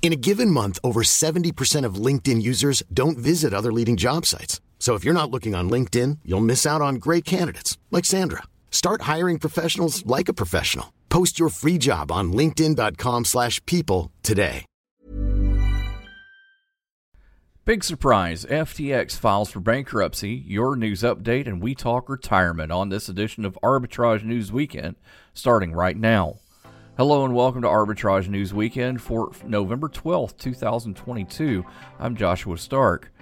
In a given month, over 70% of LinkedIn users don't visit other leading job sites. So if you're not looking on LinkedIn, you'll miss out on great candidates like Sandra. Start hiring professionals like a professional. Post your free job on linkedin.com/people today. Big surprise FTX files for bankruptcy. Your news update, and we talk retirement on this edition of Arbitrage News Weekend, starting right now. Hello and welcome to Arbitrage News Weekend for November 12th, 2022. I'm Joshua Stark.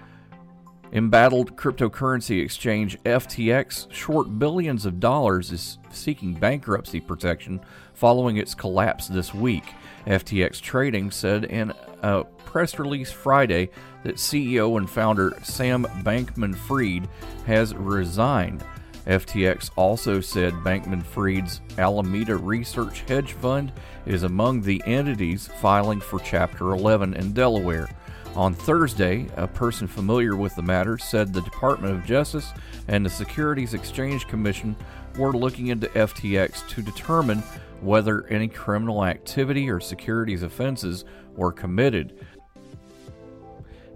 Embattled cryptocurrency exchange FTX, short billions of dollars, is seeking bankruptcy protection following its collapse this week. FTX Trading said in a press release Friday that CEO and founder Sam Bankman Fried has resigned. FTX also said Bankman Fried's Alameda Research Hedge Fund is among the entities filing for Chapter 11 in Delaware. On Thursday, a person familiar with the matter said the Department of Justice and the Securities Exchange Commission were looking into FTX to determine whether any criminal activity or securities offenses were committed.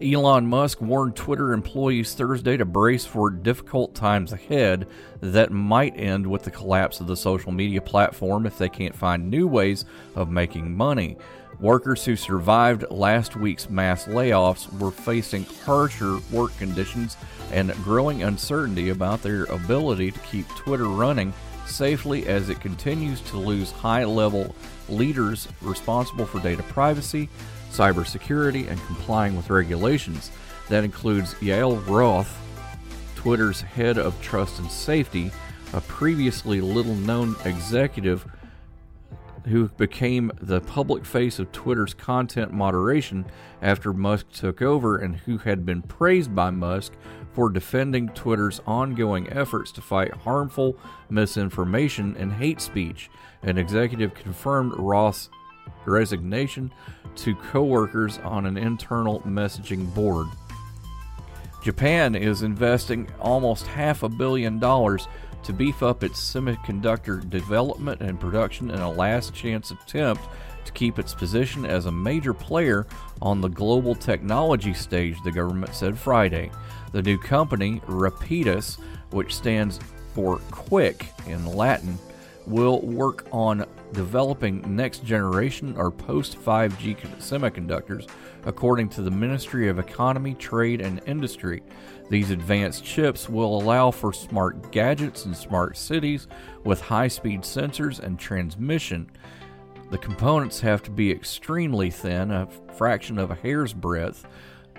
Elon Musk warned Twitter employees Thursday to brace for difficult times ahead that might end with the collapse of the social media platform if they can't find new ways of making money. Workers who survived last week's mass layoffs were facing harsher work conditions and growing uncertainty about their ability to keep Twitter running safely as it continues to lose high level leaders responsible for data privacy, cybersecurity, and complying with regulations. That includes Yoel Roth, Twitter's head of trust and safety, a previously little known executive who became the public face of Twitter's content moderation after Musk took over and who had been praised by Musk for defending Twitter's ongoing efforts to fight harmful misinformation and hate speech. An executive confirmed Roth's resignation to coworkers on an internal messaging board. Japan is investing almost half a billion dollars to beef up its semiconductor development and production in a last chance attempt to keep its position as a major player on the global technology stage, the government said Friday. The new company, Rapidus, which stands for quick in Latin, will work on developing next generation or post 5G semiconductors, according to the Ministry of Economy, Trade, and Industry. These advanced chips will allow for smart gadgets and smart cities with high speed sensors and transmission. The components have to be extremely thin, a fraction of a hair's breadth.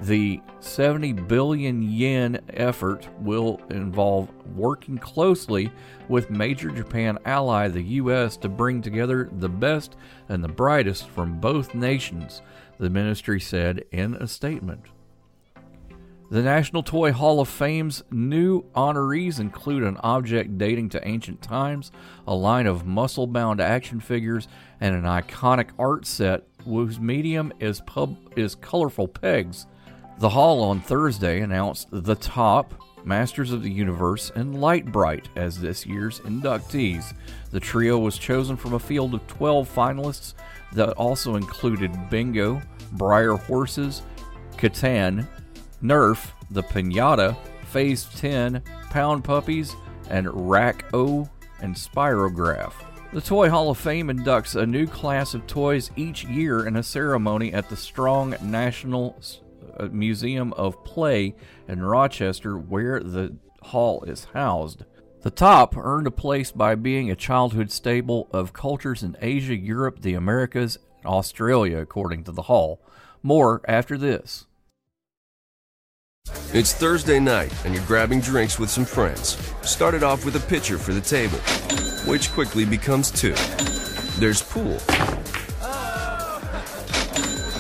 The 70 billion yen effort will involve working closely with major Japan ally the US to bring together the best and the brightest from both nations, the ministry said in a statement. The National Toy Hall of Fame's new honorees include an object dating to ancient times, a line of muscle bound action figures, and an iconic art set whose medium is, pub- is colorful pegs. The Hall on Thursday announced the top, Masters of the Universe, and Lite-Brite as this year's inductees. The trio was chosen from a field of 12 finalists that also included Bingo, Breyer Horses, Catan, Nerf, the Pinata, Phase 10, Pound Puppies, and Rack O and Spirograph. The Toy Hall of Fame inducts a new class of toys each year in a ceremony at the Strong National Museum of Play in Rochester, where the hall is housed. The top earned a place by being a childhood staple of cultures in Asia, Europe, the Americas, and Australia, according to the hall. More after this. It's Thursday night, and you're grabbing drinks with some friends. Started off with a pitcher for the table, which quickly becomes two. There's pool.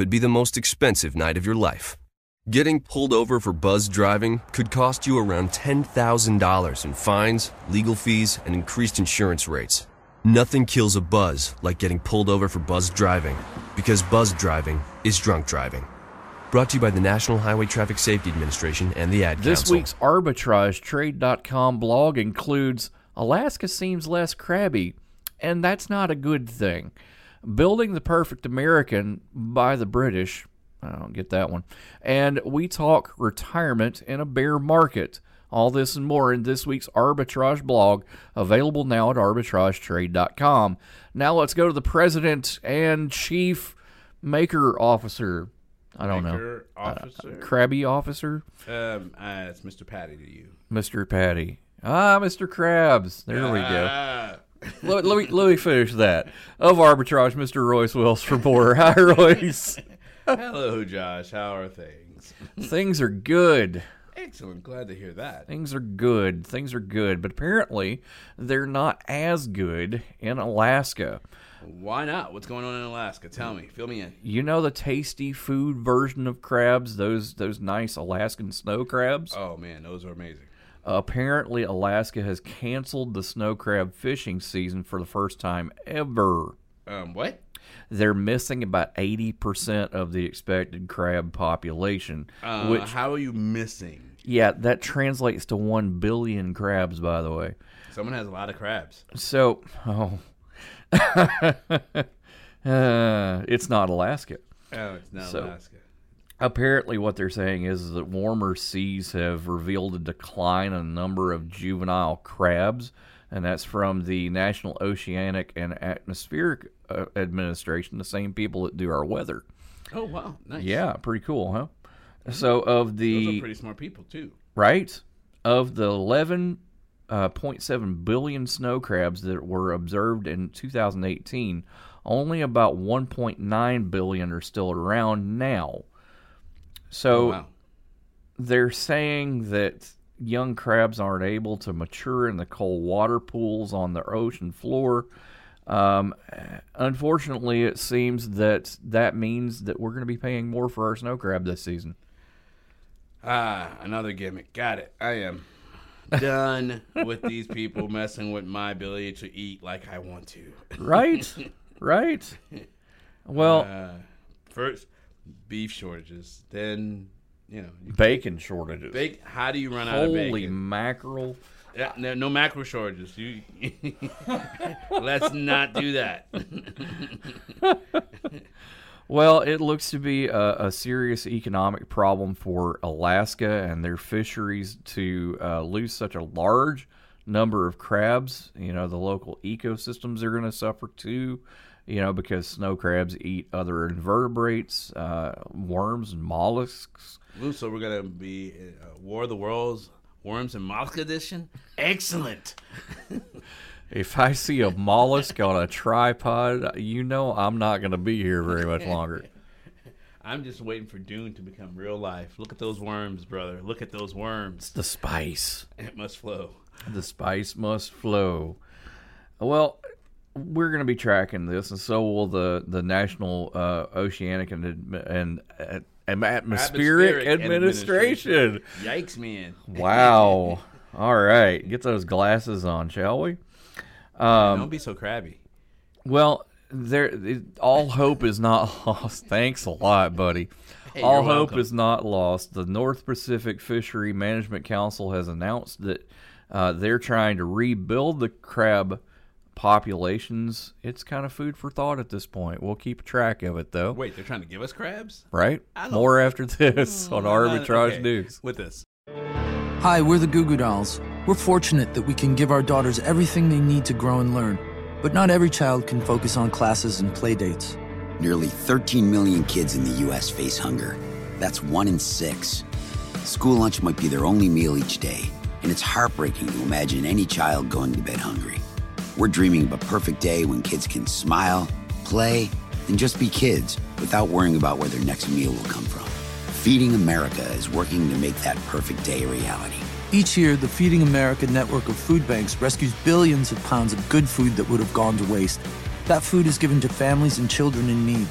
could be the most expensive night of your life. Getting pulled over for buzz driving could cost you around $10,000 in fines, legal fees, and increased insurance rates. Nothing kills a buzz like getting pulled over for buzz driving, because buzz driving is drunk driving. Brought to you by the National Highway Traffic Safety Administration and the Ad This Council. week's arbitragetrade.com blog includes Alaska seems less crabby, and that's not a good thing. Building the Perfect American by the British. I don't get that one. And we talk retirement in a bear market. All this and more in this week's arbitrage blog, available now at arbitragetrade.com. Now let's go to the president and chief maker officer. I don't know. Maker officer. Crabby officer? Um, uh, it's Mr. Patty to you. Mr. Patty. Ah, Mr. Krabs. There we go. Let, let me let me finish that. Of arbitrage, Mr. Royce Wills for Border. Hi, Royce. hello, Josh. How are things? Things are good. Excellent. Glad to hear that. Things are good. Things are good. But apparently, they're not as good in Alaska. Why not? What's going on in Alaska? Tell me. Fill me in. You know the tasty food version of crabs, those those nice Alaskan snow crabs. Oh man, those are amazing. Apparently, Alaska has canceled the snow crab fishing season for the first time ever. Um, what? they're missing about 80% of the expected crab population Uh, which how are you missing? yeah that translates to 1 billion crabs by the way Someone has a lot of crabs. so oh uh, it's not alaska Oh, it's not So- Alaska. Apparently what they're saying is that warmer seas have revealed a decline in the number of juvenile crabs and that's from the national oceanic and atmospheric uh, administration the same people that do our weather Oh wow, nice. Yeah, pretty cool, huh? So of those the are pretty smart people too. right of the eleven uh, point seven billion snow crabs that were observed in 2018, only about 1.9 billion are still around now. So Oh, wow. they're saying that young crabs aren't able to mature in the cold water pools on the ocean floor. Um, unfortunately, it seems that that means that we're going to be paying more for our snow crab this season. Ah, another gimmick. Got it. I am done with these people messing with my ability to eat like I want to. Right? right? Well, Uh, first, beef shortages. Then, you know, you bacon shortages. bake. How do you run out of Holy bacon? mackerel. Yeah, no, no macro shortages. You, let's not do that. Well, it looks to be a, a serious economic problem for Alaska and their fisheries to uh, lose such a large number of crabs. You know, the local ecosystems are going to suffer too. You know, because snow crabs eat other invertebrates, uh, worms, and mollusks. Ooh, so we're gonna be uh, War of the Worlds, Worms and Mollusk edition. Excellent. If I see a mollusk on a tripod, you know I'm not going to be here very much longer. I'm just waiting for Dune to become real life. Look at those worms, brother. Look at those worms. It's The spice. It must flow. The spice must flow. Well, we're going to be tracking this, and so will the the National uh, Oceanic and and, and, Atmospheric, Atmospheric Administration. Yikes, man. Wow. All right, get those glasses on, shall we? Don't be so crabby. Well, there it, all hope is not lost. Thanks a lot, buddy. Hey, all hope welcome. is not lost. The North Pacific Fishery Management Council has announced that uh, they're trying to rebuild the crab populations. It's kind of food for thought at this point. We'll keep track of it, though. Wait, they're trying to give us crabs? Right? More after this hmm, on Arbitrage Okay, News. With this. Hi, we're the Goo Goo Dolls. We're fortunate that we can give our daughters everything they need to grow and learn. But not every child can focus on classes and play dates. Nearly 13 million kids in the U.S. face hunger. That's one in six. School lunch might be their only meal each day, and it's heartbreaking to imagine any child going to bed hungry. We're dreaming of a perfect day when kids can smile, play, and just be kids without worrying about where their next meal will come from. Feeding America is working to make that perfect day a reality. Each year, the Feeding America network of food banks rescues billions of pounds of good food that would have gone to waste. That food is given to families and children in need.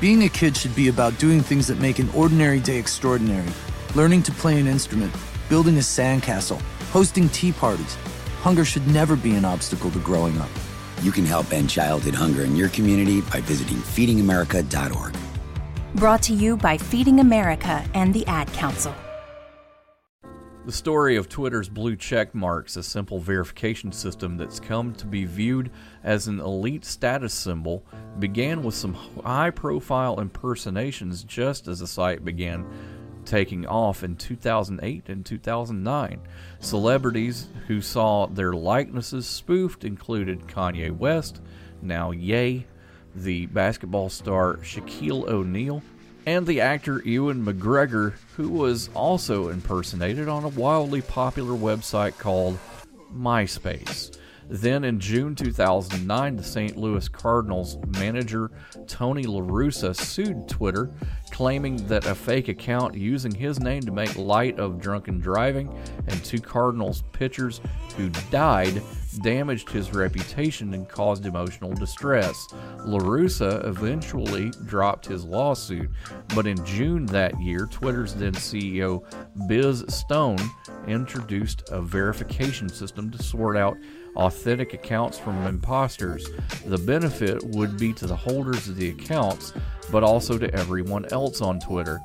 Being a kid should be about doing things that make an ordinary day extraordinary. Learning to play an instrument, building a sandcastle, hosting tea parties. Hunger should never be an obstacle to growing up. You can help end childhood hunger in your community by visiting feedingamerica.org. Brought to you by Feeding America and the Ad Council. The story of Twitter's blue check marks, a simple verification system that's come to be viewed as an elite status symbol, began with some high profile impersonations just as the site began taking off in 2008 and 2009. Celebrities who saw their likenesses spoofed included Kanye West, now Ye, the basketball star Shaquille O'Neal, and the actor Ewan McGregor, who was also impersonated on a wildly popular website called MySpace. Then in June 2009, the St. Louis Cardinals manager Tony La Russa sued Twitter, claiming that a fake account using his name to make light of drunken driving and two Cardinals pitchers who died damaged his reputation and caused emotional distress. La Russa eventually dropped his lawsuit, but in June that year, Twitter's then CEO Biz Stone introduced a verification system to sort out authentic accounts from imposters. The benefit would be to the holders of the accounts, but also to everyone else on Twitter.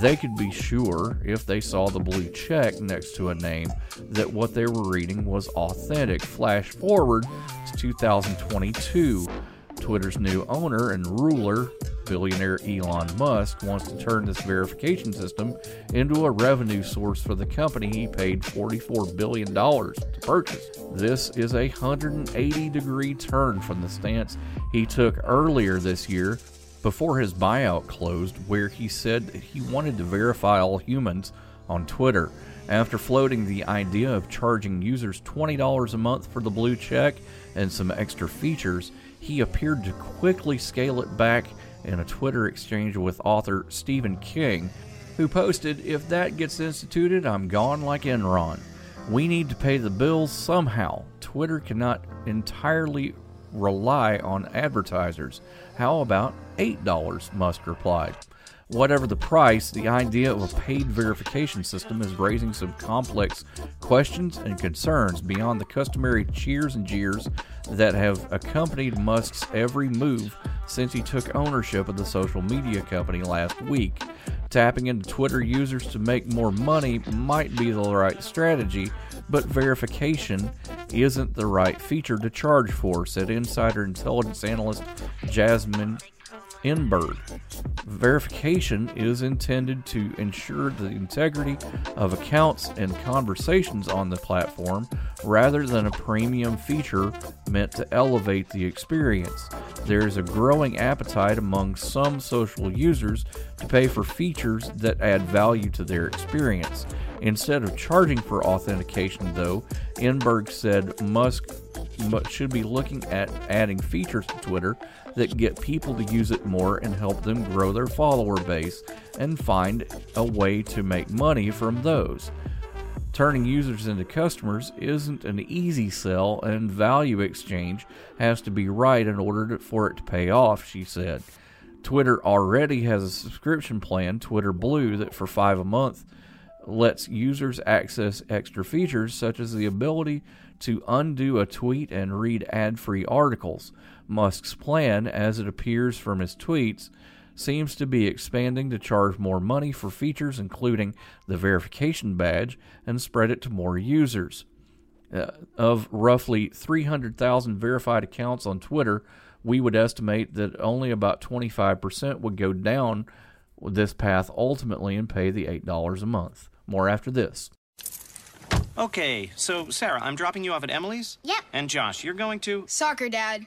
They could be sure, if they saw the blue check next to a name, that what they were reading was authentic. Flash forward to 2022. Twitter's new owner and ruler, billionaire Elon Musk, wants to turn this verification system into a revenue source for the company he paid $44 billion to purchase. This is a 180 degree turn from the stance he took earlier this year before his buyout closed, where he said that he wanted to verify all humans on Twitter. After floating the idea of charging users $20 a month for the blue check and some extra features, he appeared to quickly scale it back in a Twitter exchange with author Stephen King, who posted, If that gets instituted, I'm gone like Enron. We need to pay the bills somehow. Twitter cannot entirely rely on advertisers. How about $8? Musk replied. Whatever the price, the idea of a paid verification system is raising some complex questions and concerns beyond the customary cheers and jeers that have accompanied Musk's every move since he took ownership of the social media company last week. Tapping into Twitter users to make more money might be the right strategy, but verification isn't the right feature to charge for, said insider intelligence analyst Jasmine Enberg. Verification is intended to ensure the integrity of accounts and conversations on the platform rather than a premium feature meant to elevate the experience. There is a growing appetite among some social users to pay for features that add value to their experience. Instead of charging for authentication, though, Enberg said Musk should be looking at adding features to Twitter that get people to use it more and help them grow their follower base and find a way to make money from those. Turning users into customers isn't an easy sell, and value exchange has to be right in order for it to pay off, she said. Twitter already has a subscription plan, Twitter Blue, that for five a month lets users access extra features such as the ability to undo a tweet and read ad free articles. Musk's plan, as it appears from his tweets, seems to be expanding to charge more money for features including the verification badge and spread it to more users. Uh, of roughly 300,000 verified accounts on Twitter, we would estimate that only about 25% would go down this path ultimately and pay the $8 a month. More after this. Okay, so Sarah, I'm dropping you off at Emily's? Yep. And Josh, you're going to? Soccer, Dad.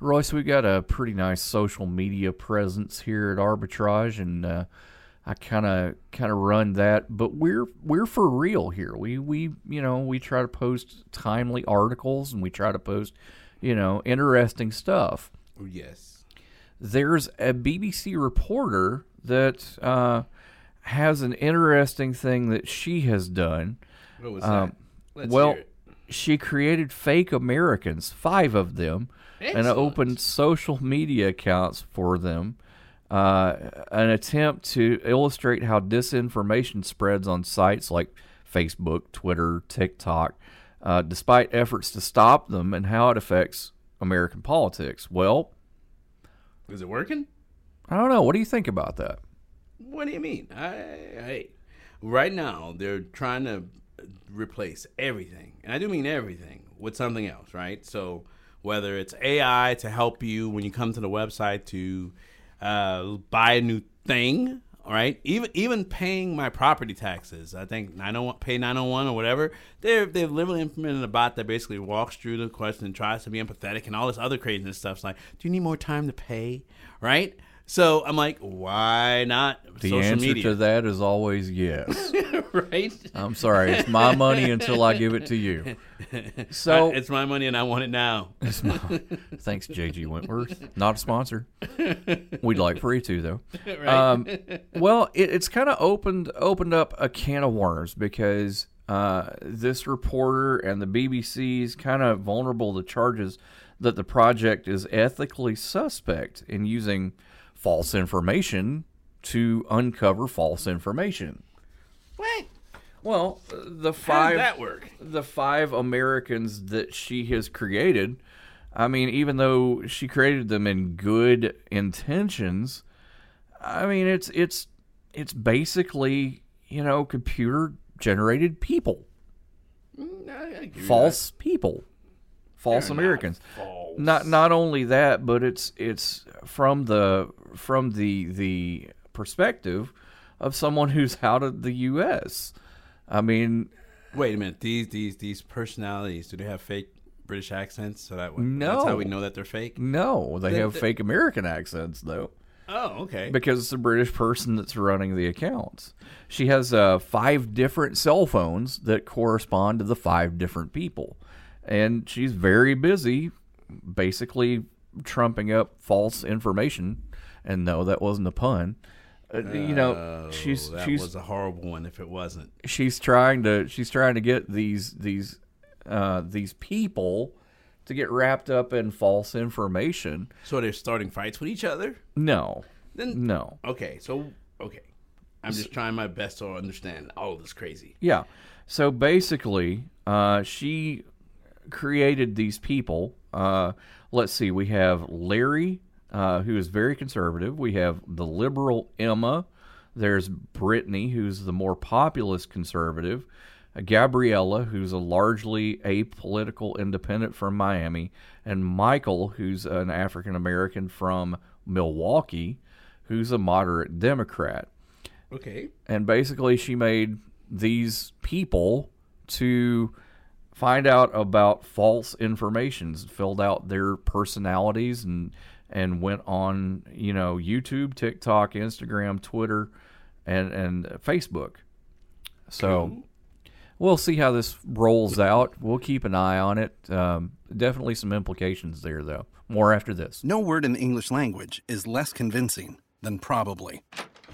Royce, we got a pretty nice social media presence here at Arbitrage, and uh, I kind of kind of run that. But we're we're for real here. We we you know we try to post timely articles, and we try to post you know interesting stuff. Yes. There's a BBC reporter that uh, has an interesting thing that she has done. What was Um, that? Let's well, hear it. she created fake Americans, five of them, and Excellent. opened social media accounts for them. Uh, an attempt to illustrate how disinformation spreads on sites like Facebook, Twitter, TikTok, uh, despite efforts to stop them, and how it affects American politics. Well, Is it working? I don't know. What do you think about that? What do you mean? I, I, right now they're trying to replace everything, and I do mean everything, with something else, right? So whether it's AI to help you when you come to the website to uh, buy a new thing, right? Even even paying my property taxes, I think 901 pay 901 or whatever. They're they've literally implemented a bot that basically walks through the question and tries to be empathetic and all this other craziness stuff. It's like, do you need more time to pay? Right? So I'm like, why not The social answer media? to that is always yes. right? I'm sorry, it's my money until I give it to you. So it's my money and I want it now. My- Thanks, JG Wentworth. Not a sponsor. We'd like for you to, though. Right. Um, well, it, it's kind of opened opened up a can of worms because uh, this reporter and the BBC is kind of vulnerable to charges that the project is ethically suspect in using false information to uncover false information. What? Well, the five that work? the five Americans that she has created. I mean, even though she created them in good intentions, I mean it's it's it's basically you know computer generated people, Mm, I- I agree with false people, false They're Americans. false. Not not only that, but it's it's from the from the the perspective of someone who's out of the U.S. I mean. Wait a minute. These these these personalities, do they have fake British accents? So that No. that's how we know that they're fake. no, they The- have fake American accents though. Oh, okay. because it's a British person that's running the accounts. She has uh, five different cell phones that correspond to the five different people, and she's very busy, basically trumping up false information. And no, that wasn't a pun. Uh, you know, she's Oh, that she's was a horrible one. If it wasn't, she's trying to she's trying to get these these uh, these people to get wrapped up in false information. So they're starting fights with each other. No, Then no. Okay, so okay, I'm just trying my best to understand all this crazy. Yeah. So basically, uh, she created these people. Uh, let's see, we have Larry, uh, who is very conservative. We have the liberal Emma. There's Brittany, who's the more populist conservative. Gabriella, who's a largely apolitical independent from Miami. And Michael, who's an African American from Milwaukee, who's a moderate Democrat Okay. and basically she made these people to find out about false informations filled out their personalities and and went on you know youtube tiktok instagram twitter and and facebook. So we'll see how this rolls out. We'll keep an eye on it. Um, definitely some implications there though. More after this. No word in the English language is less convincing than probably.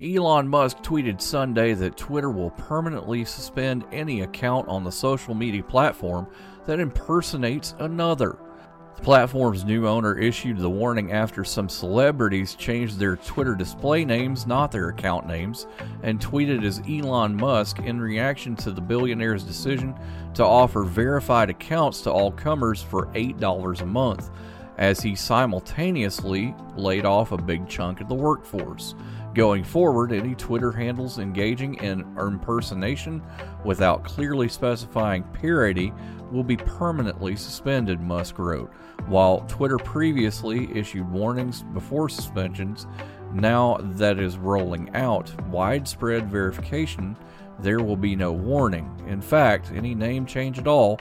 Elon Musk tweeted Sunday that Twitter will permanently suspend any account on the social media platform that impersonates another. The platform's new owner issued the warning after some celebrities changed their Twitter display names, not their account names, and tweeted as Elon Musk in reaction to the billionaire's decision to offer verified accounts to all comers for $8 a month, as he simultaneously laid off a big chunk of the workforce. Going forward, any Twitter handles engaging in impersonation without clearly specifying parody will be permanently suspended, Musk wrote. While Twitter previously issued warnings before suspensions, now that is rolling out widespread verification, there will be no warning. In fact, any name change at all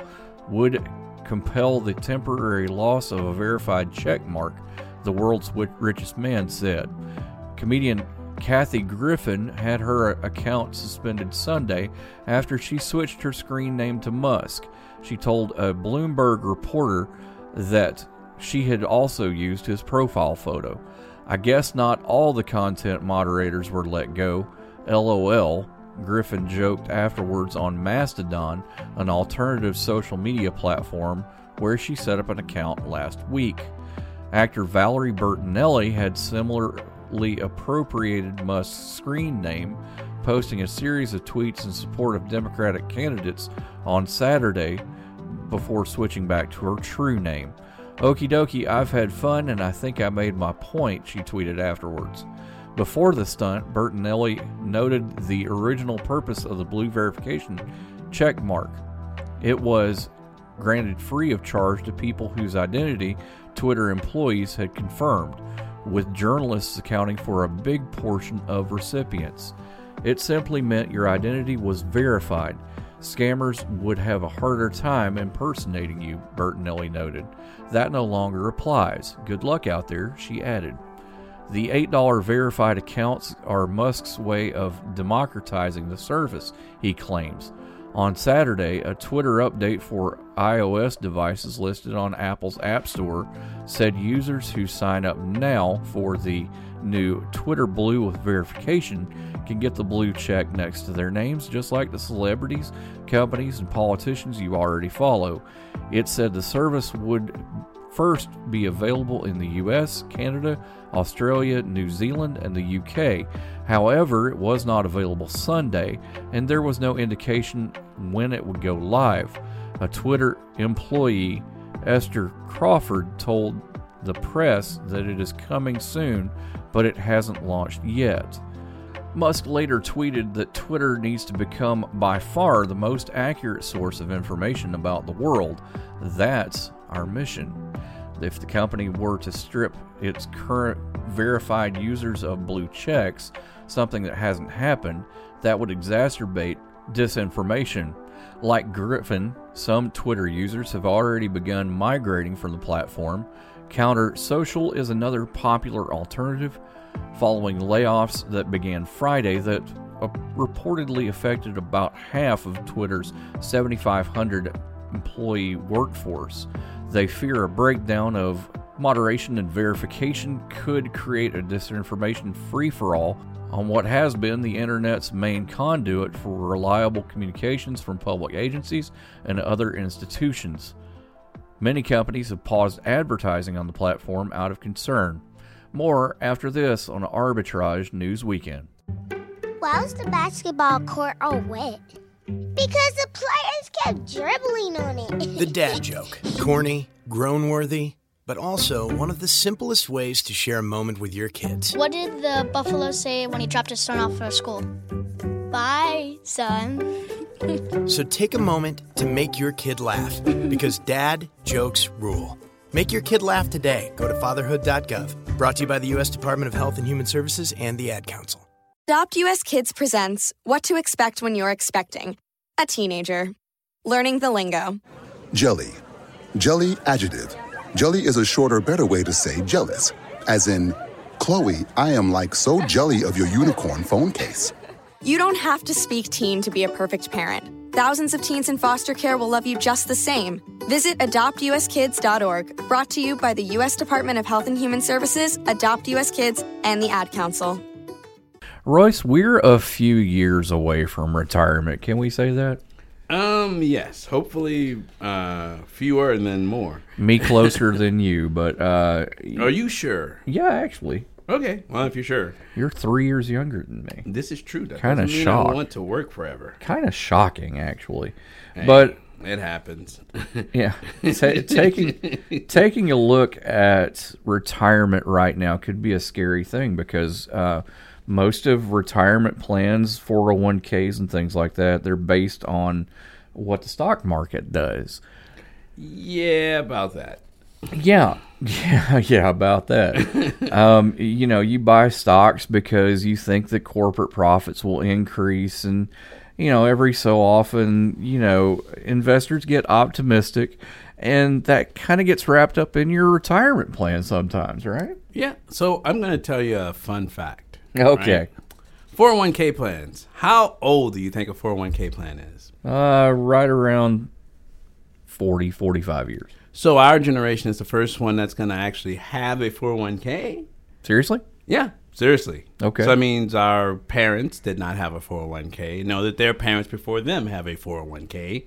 would compel the temporary loss of a verified check mark, the world's richest man said. Comedian Kathy Griffin had her account suspended Sunday after she switched her screen name to Musk. She told a Bloomberg reporter that she had also used his profile photo. I guess not all the content moderators were let go. LOL. Griffin joked afterwards on Mastodon, an alternative social media platform where she set up an account last week. Actor Valerie Bertinelli had similarly appropriated Musk's screen name, posting a series of tweets in support of Democratic candidates on Saturday before switching back to her true name. Okie dokie, I've had fun and I think I made my point, she tweeted afterwards. Before the stunt, Bertinelli noted the original purpose of the blue verification check mark. It was granted free of charge to people whose identity Twitter employees had confirmed, with journalists accounting for a big portion of recipients. It simply meant your identity was verified. Scammers would have a harder time impersonating you, Bertinelli noted. That no longer applies. Good luck out there, she added. The $8 verified accounts are Musk's way of democratizing the service, he claims. On Saturday, a Twitter update for iOS devices listed on Apple's App Store said users who sign up now for the new Twitter Blue with verification can get the blue check next to their names, just like the celebrities, companies, and politicians you already follow. It said the service would first be available in the US, Canada, Australia, New Zealand, and the UK. However, it was not available Sunday, and there was no indication when it would go live. A Twitter employee, Esther Crawford, told the press that it is coming soon, but it hasn't launched yet. Musk later tweeted that Twitter needs to become by far the most accurate source of information about the world. That's our mission. If the company were to strip its current verified users of blue checks, something that hasn't happened, that would exacerbate disinformation. Like Griffin, some Twitter users have already begun migrating from the platform. Counter Social is another popular alternative following layoffs that began Friday that uh, reportedly affected about half of Twitter's 7,500 employee workforce. They fear a breakdown of moderation and verification could create a disinformation free for all on what has been the internet's main conduit for reliable communications from public agencies and other institutions. Many companies have paused advertising on the platform out of concern. More after this on Arbitrage News Weekend. Why was the basketball court all wet? Because the players kept dribbling on it. The dad joke. Corny, groan worthy, but also one of the simplest ways to share a moment with your kids. What did the buffalo say when he dropped his son off for school? Bye, son. So take a moment to make your kid laugh because dad jokes rule. Make your kid laugh today. Go to fatherhood.gov. Brought to you by the U.S. Department of Health and Human Services and the Ad Council. Adopt US Kids presents What to Expect When You're Expecting a Teenager. Learning the lingo. Jelly. Jelly adjective. Jelly is a shorter, better way to say jealous. As in, Chloe, I am like so jelly of your unicorn phone case. You don't have to speak teen to be a perfect parent. Thousands of teens in foster care will love you just the same. Visit adoptuskids.org, brought to you by the U.S. Department of Health and Human Services, Adopt US Kids, and the Ad Council. Royce, we're a few years away from retirement. Can we say that? Um, yes. Hopefully, uh, fewer and then more. Me closer than you, but uh, Are you sure? Yeah, actually. Okay. Well, if you're sure. You're three years younger than me. This is true. That Kind of doesn't shocked. I want to work forever. Kind of shocking, actually. Hey, but it happens. yeah, Ta- taking taking a look at retirement right now could be a scary thing because uh, most of retirement plans, 401ks, and things like that, they're based on what the stock market does. Yeah, about that. Yeah, yeah, yeah, about that. um, you know, you buy stocks because you think that corporate profits will increase, and you know, every so often, you know, investors get optimistic, and that kind of gets wrapped up in your retirement plan sometimes, right? Yeah. So I'm going to tell you a fun fact. Okay. right? 401k plans. How old do you think a 401k plan is? Uh, right around 40, 45 years. So our generation is the first one that's going to actually have a 401k. Seriously? Yeah, seriously. Okay. So that means our parents did not have a 401k. Know that their parents before them have a 401k.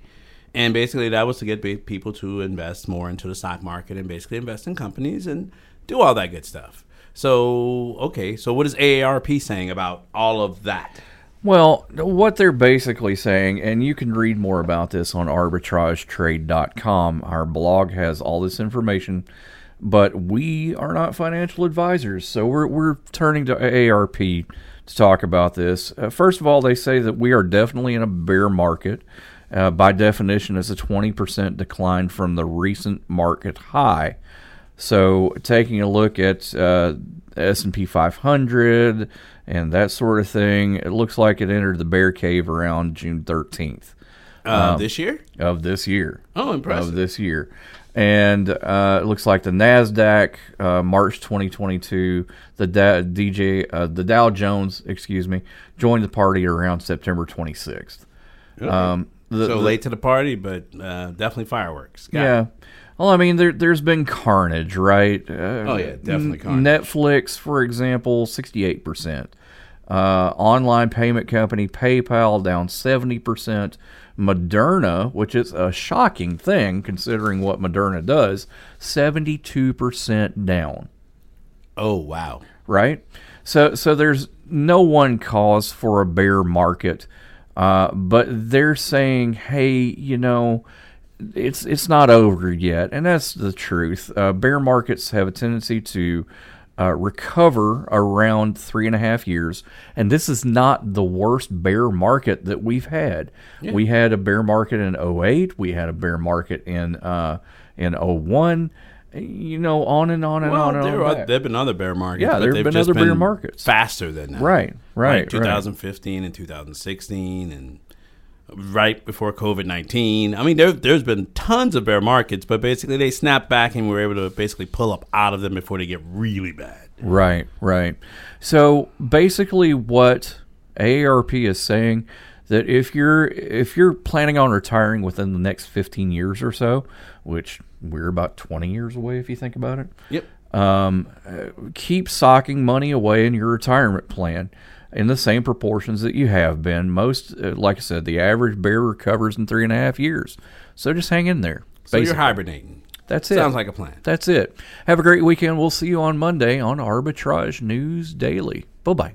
And basically, that was to get people to invest more into the stock market and basically invest in companies and do all that good stuff. So, okay, so what is AARP saying about all of that? Well, what they're basically saying, and you can read more about this on arbitragetrade.com. Our blog has all this information, but we are not financial advisors, so we're, we're turning to AARP to talk about this. Uh, first of all, they say that we are definitely in a bear market. Uh, by definition, it's a 20% decline from the recent market high. So, taking a look at uh, S&P 500 and that sort of thing, it looks like it entered the bear cave around June 13th. Uh, this year? Of this year. Oh, impressive. Of this year. And uh, it looks like the Nasdaq uh, March 2022, the da- DJ, uh, the Dow Jones, excuse me, joined the party around September 26th. Okay. Um, the- so the- late to the party, but uh, definitely fireworks. Got yeah. it. Well, I mean, there, there's been carnage, right? Uh, Oh, yeah, definitely N- Netflix, for example, 68%. Uh, online payment company PayPal down 70%. Moderna, which is a shocking thing considering what Moderna does, 72% down. Oh, wow. Right? So, so there's no one cause for a bear market, uh, but they're saying, hey, you know, it's it's not over yet, and that's the truth. Uh, bear markets have a tendency to uh, recover around three and a half years, and this is not the worst bear market that we've had. Yeah. We had a bear market in 08, we had a bear market in uh, in 01, you know, on and on and well, on and there on. are, there've been other bear markets. Yeah, there have they've been other bear markets. faster than that. Right, right, Like right. 2015 and 2016 and right before COVID 19. I mean, there, there's been tons of bear markets, but basically they snapped back and we were able to basically pull up out of them before they get really bad. Right, right. So basically, what AARP is saying that if you're if you're planning on retiring within the next 15 years or so, which we're about 20 years away if you think about it. Yep. Um, uh, keep socking money away in your retirement plan in the same proportions that you have been. Most, uh, like I said, the average bear recovers in three and a half years. So just hang in there. So you're hibernating. That's it. Sounds like a plan. That's it. Have a great weekend. We'll see you on Monday on Arbitrage News Daily. Bye bye.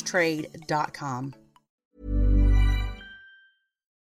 arbitragetrade.com.